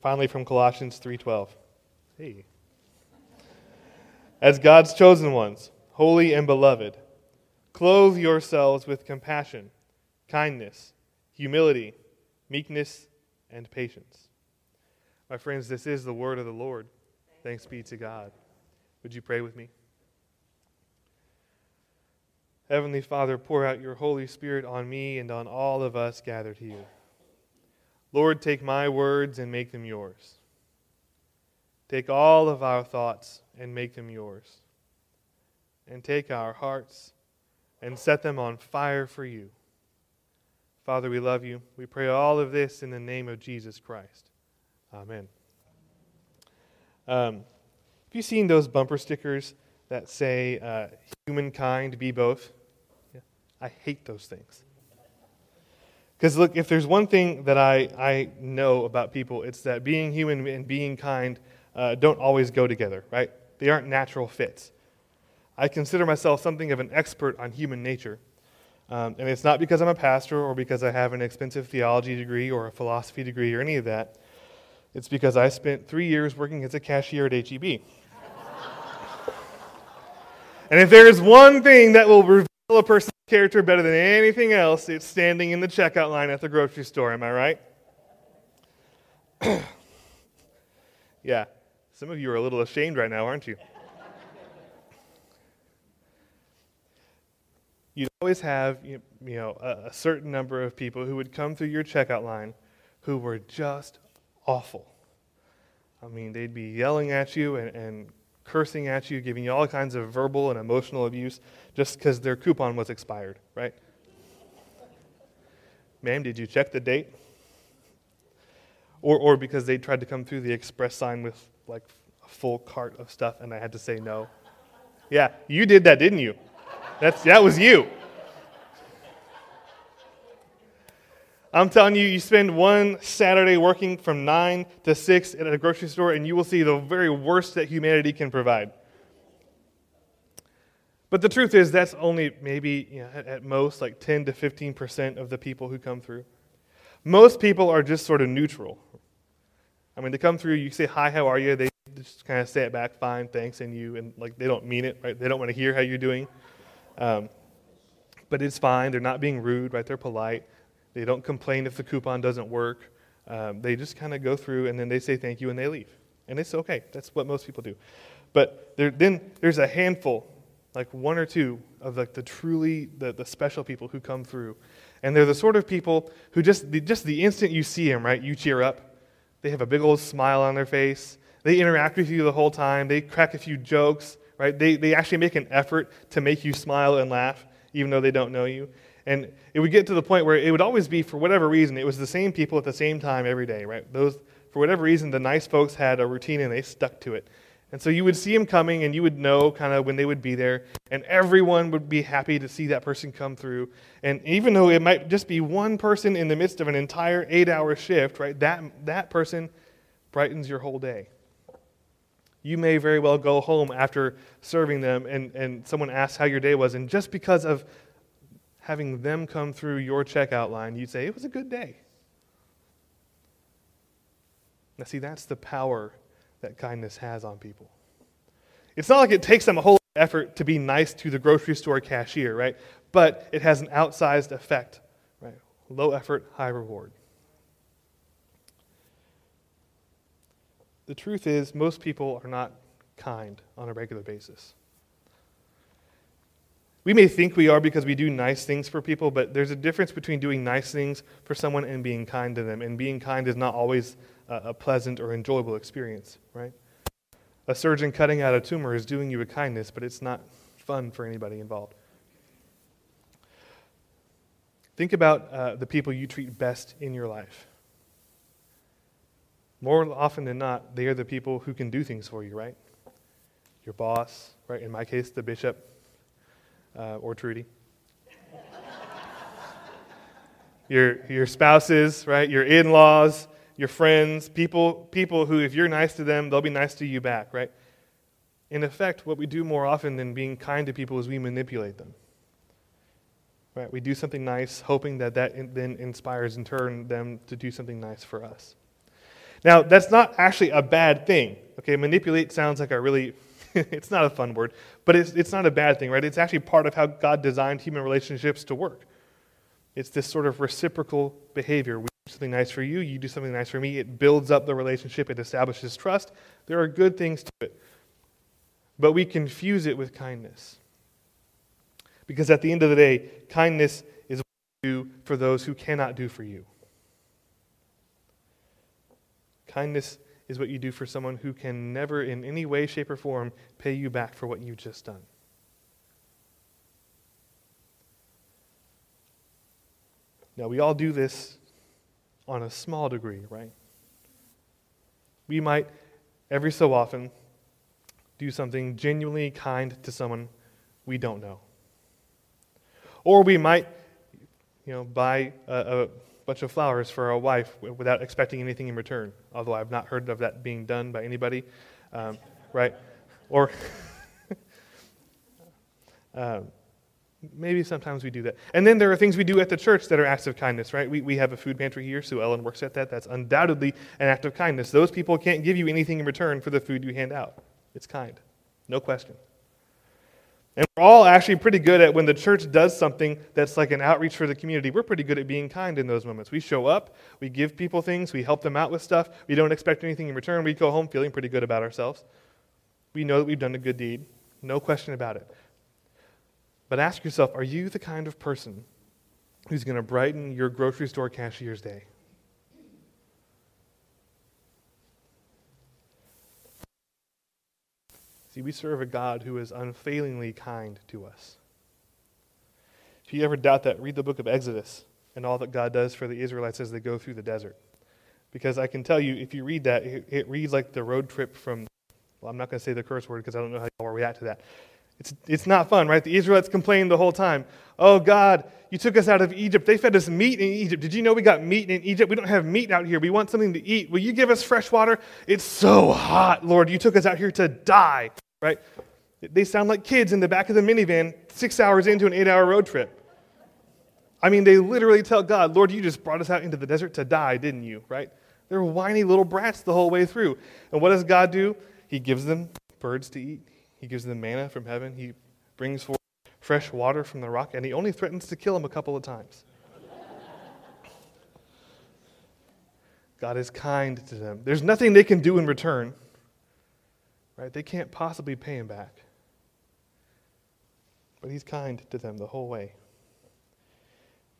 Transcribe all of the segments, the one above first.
finally from Colossians 3:12. Hey. As God's chosen ones, holy and beloved, clothe yourselves with compassion, kindness, humility, meekness, and patience. My friends, this is the word of the Lord. Thanks be to God. Would you pray with me? Heavenly Father, pour out your Holy Spirit on me and on all of us gathered here. Lord, take my words and make them yours. Take all of our thoughts and make them yours. And take our hearts and set them on fire for you. Father, we love you. We pray all of this in the name of Jesus Christ. Amen. Um, have you seen those bumper stickers that say, uh, humankind be both? Yeah. I hate those things. Because, look, if there's one thing that I, I know about people, it's that being human and being kind uh, don't always go together, right? They aren't natural fits. I consider myself something of an expert on human nature. Um, and it's not because I'm a pastor or because I have an expensive theology degree or a philosophy degree or any of that. It's because I spent three years working as a cashier at HEB. and if there's one thing that will reveal a person's character better than anything else, it's standing in the checkout line at the grocery store. Am I right? yeah. Some of you are a little ashamed right now, aren't you? You'd always have you know, a, certain number of people who would come through your checkout line who were just awful. I mean, they'd be yelling at you and, and cursing at you, giving you all kinds of verbal and emotional abuse just because their coupon was expired, right? Ma'am, did you check the date? Or, or because they tried to come through the express sign with like a full cart of stuff and I had to say no. Yeah, you did that, didn't you? That's, that was you. I'm telling you, you spend one Saturday working from 9 to 6 at a grocery store, and you will see the very worst that humanity can provide. But the truth is, that's only maybe you know, at most like 10 to 15% of the people who come through. Most people are just sort of neutral. I mean, they come through, you say, Hi, how are you? They just kind of say it back, fine, thanks, and you, and like they don't mean it, right? They don't want to hear how you're doing. Um, but it's fine. They're not being rude, right? They're polite. They don't complain if the coupon doesn't work. Um, they just kind of go through and then they say thank you and they leave. And it's okay. That's what most people do. But there, then there's a handful, like one or two, of like the truly the, the special people who come through. And they're the sort of people who just the, just the instant you see them, right, you cheer up. They have a big old smile on their face. They interact with you the whole time. They crack a few jokes, right? They, they actually make an effort to make you smile and laugh, even though they don't know you. And it would get to the point where it would always be, for whatever reason, it was the same people at the same time every day, right? Those, for whatever reason, the nice folks had a routine and they stuck to it. And so you would see them coming and you would know kind of when they would be there, and everyone would be happy to see that person come through. And even though it might just be one person in the midst of an entire eight hour shift, right, that, that person brightens your whole day. You may very well go home after serving them and, and someone asks how your day was, and just because of having them come through your checkout line, you'd say, It was a good day. Now, see, that's the power that kindness has on people. It's not like it takes them a whole effort to be nice to the grocery store cashier, right? But it has an outsized effect, right? Low effort, high reward. The truth is, most people are not kind on a regular basis. We may think we are because we do nice things for people, but there's a difference between doing nice things for someone and being kind to them. And being kind is not always a pleasant or enjoyable experience, right? A surgeon cutting out a tumor is doing you a kindness, but it's not fun for anybody involved. Think about uh, the people you treat best in your life. More often than not, they are the people who can do things for you, right? Your boss, right? In my case, the bishop, uh, or Trudy. your, your spouses, right? Your in laws, your friends, people, people who, if you're nice to them, they'll be nice to you back, right? In effect, what we do more often than being kind to people is we manipulate them. Right? We do something nice, hoping that that in, then inspires in turn them to do something nice for us. Now, that's not actually a bad thing. Okay, manipulate sounds like a really, it's not a fun word, but it's, it's not a bad thing, right? It's actually part of how God designed human relationships to work. It's this sort of reciprocal behavior. We do something nice for you, you do something nice for me. It builds up the relationship, it establishes trust. There are good things to it. But we confuse it with kindness. Because at the end of the day, kindness is what you do for those who cannot do for you. Kindness is what you do for someone who can never, in any way, shape, or form, pay you back for what you've just done. Now, we all do this on a small degree, right? We might, every so often, do something genuinely kind to someone we don't know. Or we might, you know, buy a, a bunch of flowers for a wife without expecting anything in return, although I've not heard of that being done by anybody, um, right? Or um, maybe sometimes we do that. And then there are things we do at the church that are acts of kindness, right? We, we have a food pantry here. Sue Ellen works at that. That's undoubtedly an act of kindness. Those people can't give you anything in return for the food you hand out. It's kind, no question. And we're all actually pretty good at when the church does something that's like an outreach for the community, we're pretty good at being kind in those moments. We show up, we give people things, we help them out with stuff, we don't expect anything in return, we go home feeling pretty good about ourselves. We know that we've done a good deed, no question about it. But ask yourself are you the kind of person who's going to brighten your grocery store cashier's day? See, we serve a God who is unfailingly kind to us. If you ever doubt that, read the book of Exodus and all that God does for the Israelites as they go through the desert. Because I can tell you, if you read that, it, it reads like the road trip from, well, I'm not going to say the curse word because I don't know how will react to that. It's, it's not fun, right? The Israelites complained the whole time. Oh, God, you took us out of Egypt. They fed us meat in Egypt. Did you know we got meat in Egypt? We don't have meat out here. We want something to eat. Will you give us fresh water? It's so hot, Lord. You took us out here to die right? They sound like kids in the back of the minivan six hours into an eight hour road trip. I mean, they literally tell God, Lord, you just brought us out into the desert to die, didn't you? Right? They're whiny little brats the whole way through. And what does God do? He gives them birds to eat, He gives them manna from heaven, He brings forth fresh water from the rock, and He only threatens to kill them a couple of times. God is kind to them. There's nothing they can do in return. Right? They can't possibly pay him back. But he's kind to them the whole way.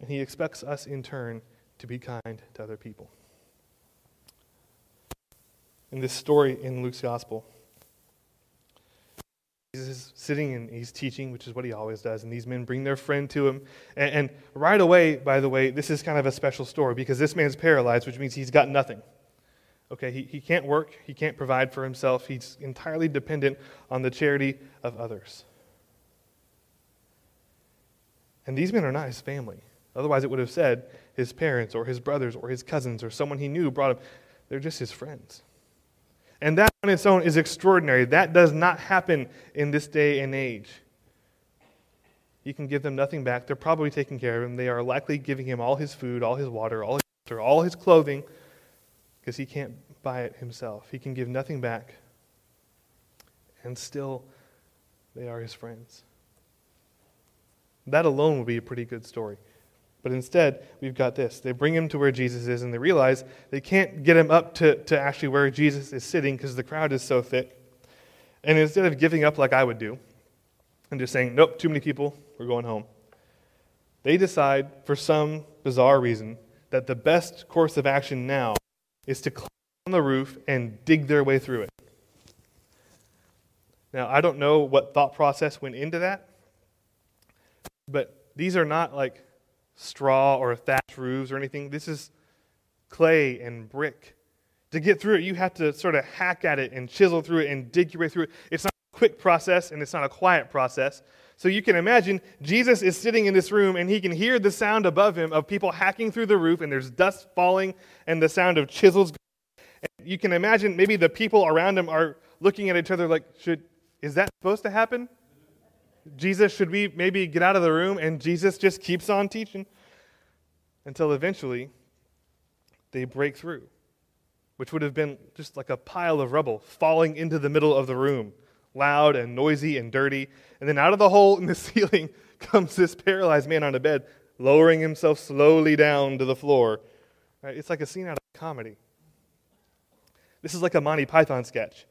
And he expects us in turn to be kind to other people. In this story in Luke's gospel, Jesus is sitting and he's teaching, which is what he always does, and these men bring their friend to him. And, and right away, by the way, this is kind of a special story because this man's paralyzed, which means he's got nothing. Okay, he, he can't work, he can't provide for himself, he's entirely dependent on the charity of others. And these men are not his family. Otherwise, it would have said his parents or his brothers or his cousins or someone he knew brought him. They're just his friends. And that on its own is extraordinary. That does not happen in this day and age. You can give them nothing back. They're probably taking care of him. They are likely giving him all his food, all his water, all his all his clothing because he can't buy it himself. He can give nothing back. And still, they are his friends. That alone would be a pretty good story. But instead, we've got this. They bring him to where Jesus is, and they realize they can't get him up to, to actually where Jesus is sitting because the crowd is so thick. And instead of giving up like I would do and just saying, nope, too many people, we're going home, they decide, for some bizarre reason, that the best course of action now is to climb on the roof and dig their way through it. Now, I don't know what thought process went into that, but these are not like straw or thatch roofs or anything. This is clay and brick. To get through it, you have to sort of hack at it and chisel through it and dig your way through it. It's not a quick process and it's not a quiet process. So you can imagine Jesus is sitting in this room and he can hear the sound above him of people hacking through the roof and there's dust falling and the sound of chisels. And you can imagine maybe the people around him are looking at each other like, should, is that supposed to happen? Jesus, should we maybe get out of the room? And Jesus just keeps on teaching until eventually they break through. which would have been just like a pile of rubble falling into the middle of the room, loud and noisy and dirty. And then out of the hole in the ceiling comes this paralyzed man on a bed, lowering himself slowly down to the floor. Right? It's like a scene out of a comedy. This is like a Monty Python sketch.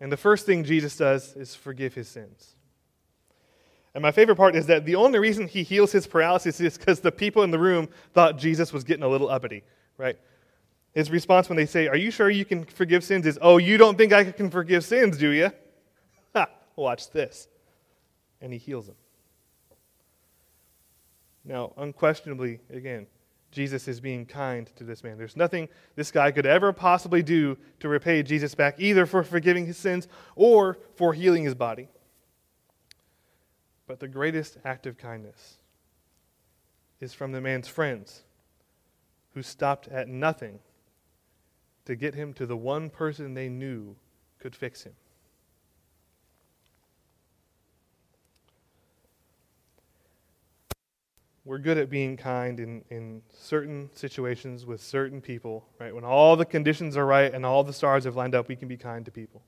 And the first thing Jesus does is forgive his sins. And my favorite part is that the only reason he heals his paralysis is because the people in the room thought Jesus was getting a little uppity, right? His response when they say, Are you sure you can forgive sins? is, Oh, you don't think I can forgive sins, do you? Ha, watch this. And he heals them. Now, unquestionably, again, Jesus is being kind to this man. There's nothing this guy could ever possibly do to repay Jesus back, either for forgiving his sins or for healing his body. But the greatest act of kindness is from the man's friends who stopped at nothing to get him to the one person they knew could fix him. We're good at being kind in, in certain situations with certain people, right? When all the conditions are right and all the stars have lined up, we can be kind to people.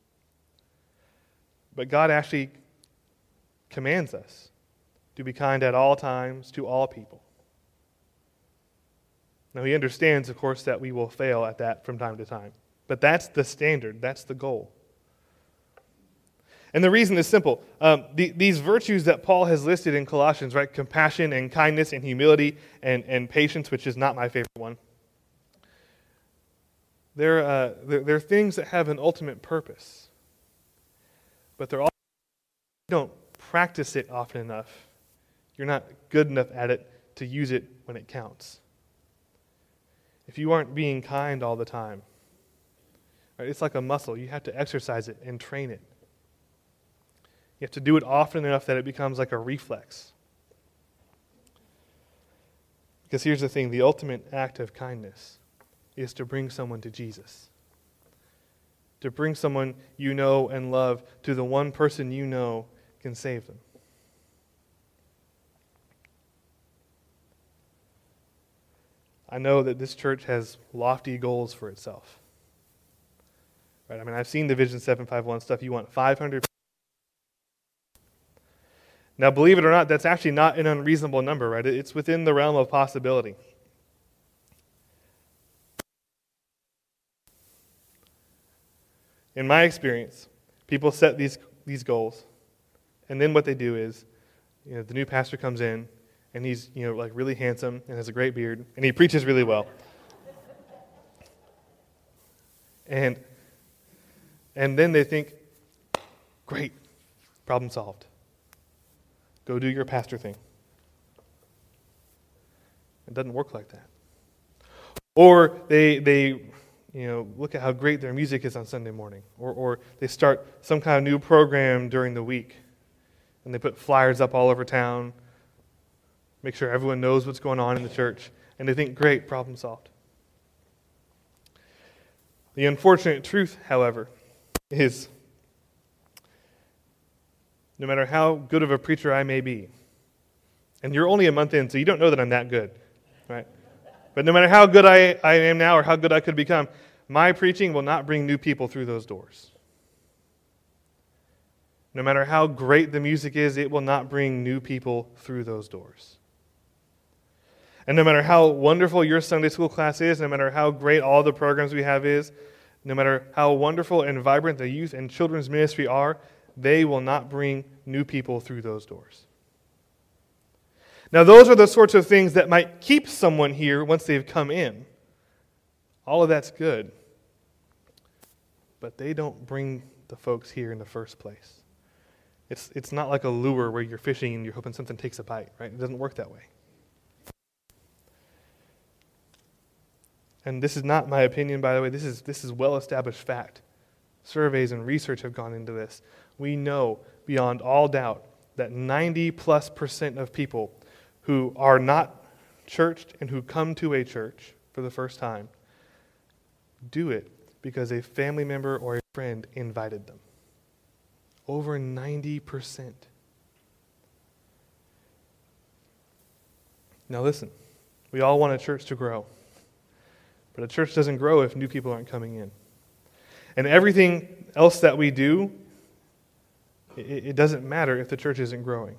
But God actually commands us to be kind at all times to all people. Now, he understands, of course, that we will fail at that from time to time. But that's the standard, that's the goal. And the reason is simple. Um, the, these virtues that Paul has listed in Colossians, right? Compassion and kindness and humility and, and patience, which is not my favorite one. They're, uh, they're, they're things that have an ultimate purpose. But they're all, you don't practice it often enough, you're not good enough at it to use it when it counts. If you aren't being kind all the time, right, it's like a muscle. You have to exercise it and train it. You have to do it often enough that it becomes like a reflex. Because here's the thing the ultimate act of kindness is to bring someone to Jesus. To bring someone you know and love to the one person you know can save them. I know that this church has lofty goals for itself. Right? I mean, I've seen the Vision 751 stuff. You want 500. Now, believe it or not, that's actually not an unreasonable number, right? It's within the realm of possibility. In my experience, people set these, these goals and then what they do is, you know, the new pastor comes in, and he's, you know, like really handsome and has a great beard, and he preaches really well. And, and then they think, great, problem solved. Go do your pastor thing. It doesn't work like that. Or they, they you know, look at how great their music is on Sunday morning. Or, or they start some kind of new program during the week and they put flyers up all over town, make sure everyone knows what's going on in the church, and they think, great, problem solved. The unfortunate truth, however, is no matter how good of a preacher I may be, and you're only a month in, so you don't know that I'm that good, right? But no matter how good I, I am now or how good I could become, my preaching will not bring new people through those doors. No matter how great the music is, it will not bring new people through those doors. And no matter how wonderful your Sunday school class is, no matter how great all the programs we have is, no matter how wonderful and vibrant the youth and children's ministry are, they will not bring new people through those doors. Now, those are the sorts of things that might keep someone here once they've come in. All of that's good. But they don't bring the folks here in the first place. It's, it's not like a lure where you're fishing and you're hoping something takes a bite, right? It doesn't work that way. And this is not my opinion, by the way. This is, this is well established fact. Surveys and research have gone into this. We know beyond all doubt that 90 plus percent of people who are not churched and who come to a church for the first time do it because a family member or a friend invited them. Over 90%. Now, listen, We all want a church to grow. But a church doesn't grow if new people aren't coming in. And everything else that we do, it, it doesn't matter if the church isn't growing.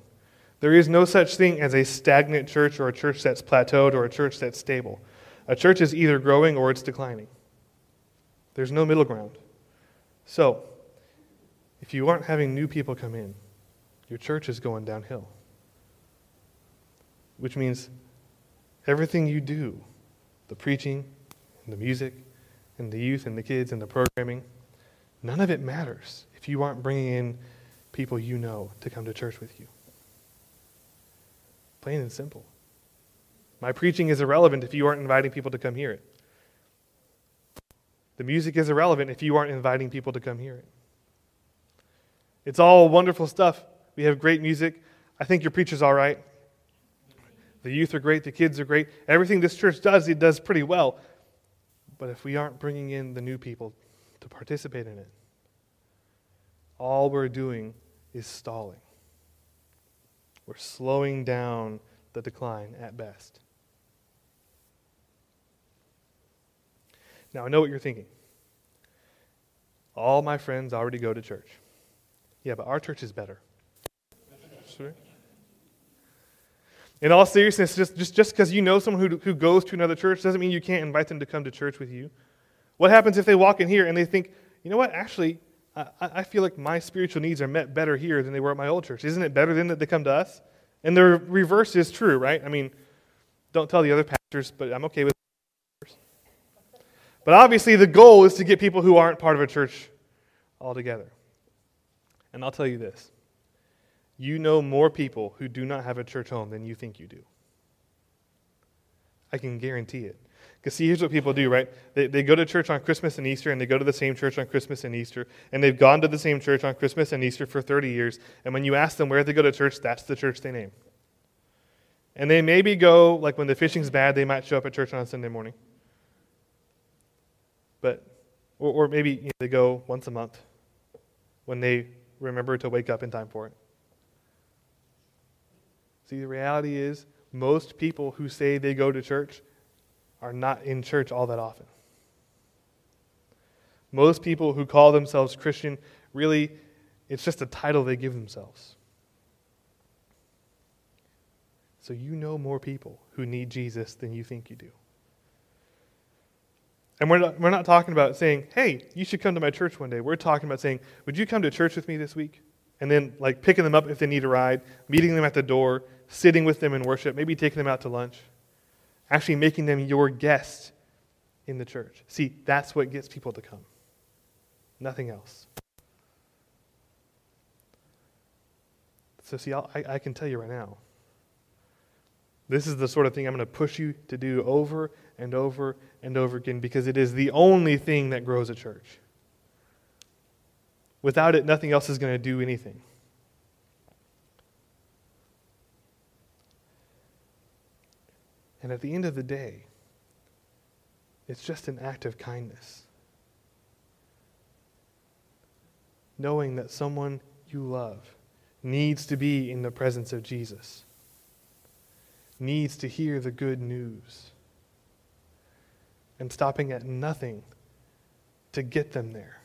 There is no such thing as a stagnant church or a church that's plateaued or a church that's stable. A church is either growing or it's declining. There's no middle ground. So, if you aren't having new people come in, your church is going downhill. Which means everything you do, the preaching, and the music, and the youth, and the kids, and the programming, none of it matters if you aren't bringing in people you know to come to church with you. Plain and simple. My preaching is irrelevant if you aren't inviting people to come hear it. The music is irrelevant if you aren't inviting people to come hear it. It's all wonderful stuff. We have great music. I think your preacher's all right. The youth are great. The kids are great. Everything this church does, it does pretty well. But if we aren't bringing in the new people to participate in it, all we're doing is stalling. We're slowing down the decline at best. Now, I know what you're thinking. All my friends already go to church. Yeah, but our church is better. Sure. In all seriousness, just just just because you know someone who, who goes to another church doesn't mean you can't invite them to come to church with you. What happens if they walk in here and they think, you know what, actually, I, I feel like my spiritual needs are met better here than they were at my old church. Isn't it better then that they come to us? And the reverse is true, right? I mean, don't tell the other pastors, but I'm okay with But obviously, the goal is to get people who aren't part of a church all together. And I'll tell you this you know more people who do not have a church home than you think you do. I can guarantee it. Because, see, here's what people do, right? They, they go to church on Christmas and Easter, and they go to the same church on Christmas and Easter, and they've gone to the same church on Christmas and Easter for 30 years. And when you ask them where they go to church, that's the church they name. And they maybe go, like when the fishing's bad, they might show up at church on a Sunday morning. But, or, or maybe you know, they go once a month when they remember to wake up in time for it. See, the reality is, most people who say they go to church are not in church all that often. Most people who call themselves Christian, really, it's just a title they give themselves. So you know more people who need Jesus than you think you do. And we're not, we're not talking about saying, hey, you should come to my church one day. We're talking about saying, would you come to church with me this week? And then, like, picking them up if they need a ride, meeting them at the door, sitting with them in worship, maybe taking them out to lunch, actually making them your guest in the church. See, that's what gets people to come, nothing else. So, see, I, I can tell you right now, this is the sort of thing I'm going to push you to do over and over and over again because it is the only thing that grows a church. Without it, nothing else is going to do anything. And at the end of the day, it's just an act of kindness. Knowing that someone you love needs to be in the presence of Jesus, needs to hear the good news, and stopping at nothing to get them there.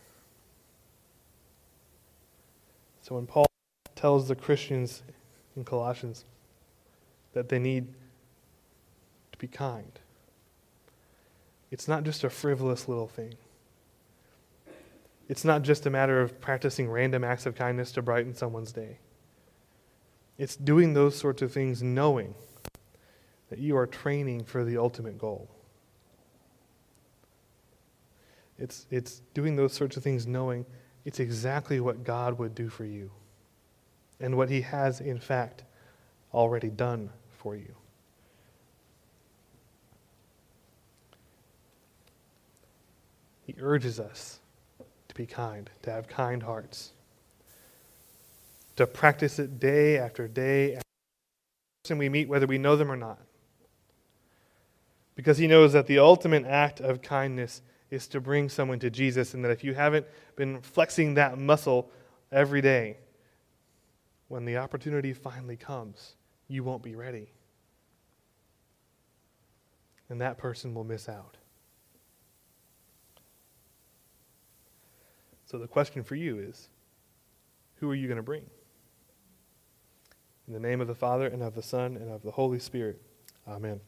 So when Paul tells the Christians in Colossians that they need to be kind. It's not just a frivolous little thing. It's not just a matter of practicing random acts of kindness to brighten someone's day. It's doing those sorts of things knowing that you are training for the ultimate goal. It's, it's doing those sorts of things knowing it's exactly what God would do for you and what He has, in fact, already done for you. He urges us to be kind, to have kind hearts, to practice it day after day after person we meet, whether we know them or not. Because he knows that the ultimate act of kindness is to bring someone to Jesus, and that if you haven't been flexing that muscle every day, when the opportunity finally comes, you won't be ready. and that person will miss out. So the question for you is who are you going to bring? In the name of the Father, and of the Son, and of the Holy Spirit. Amen.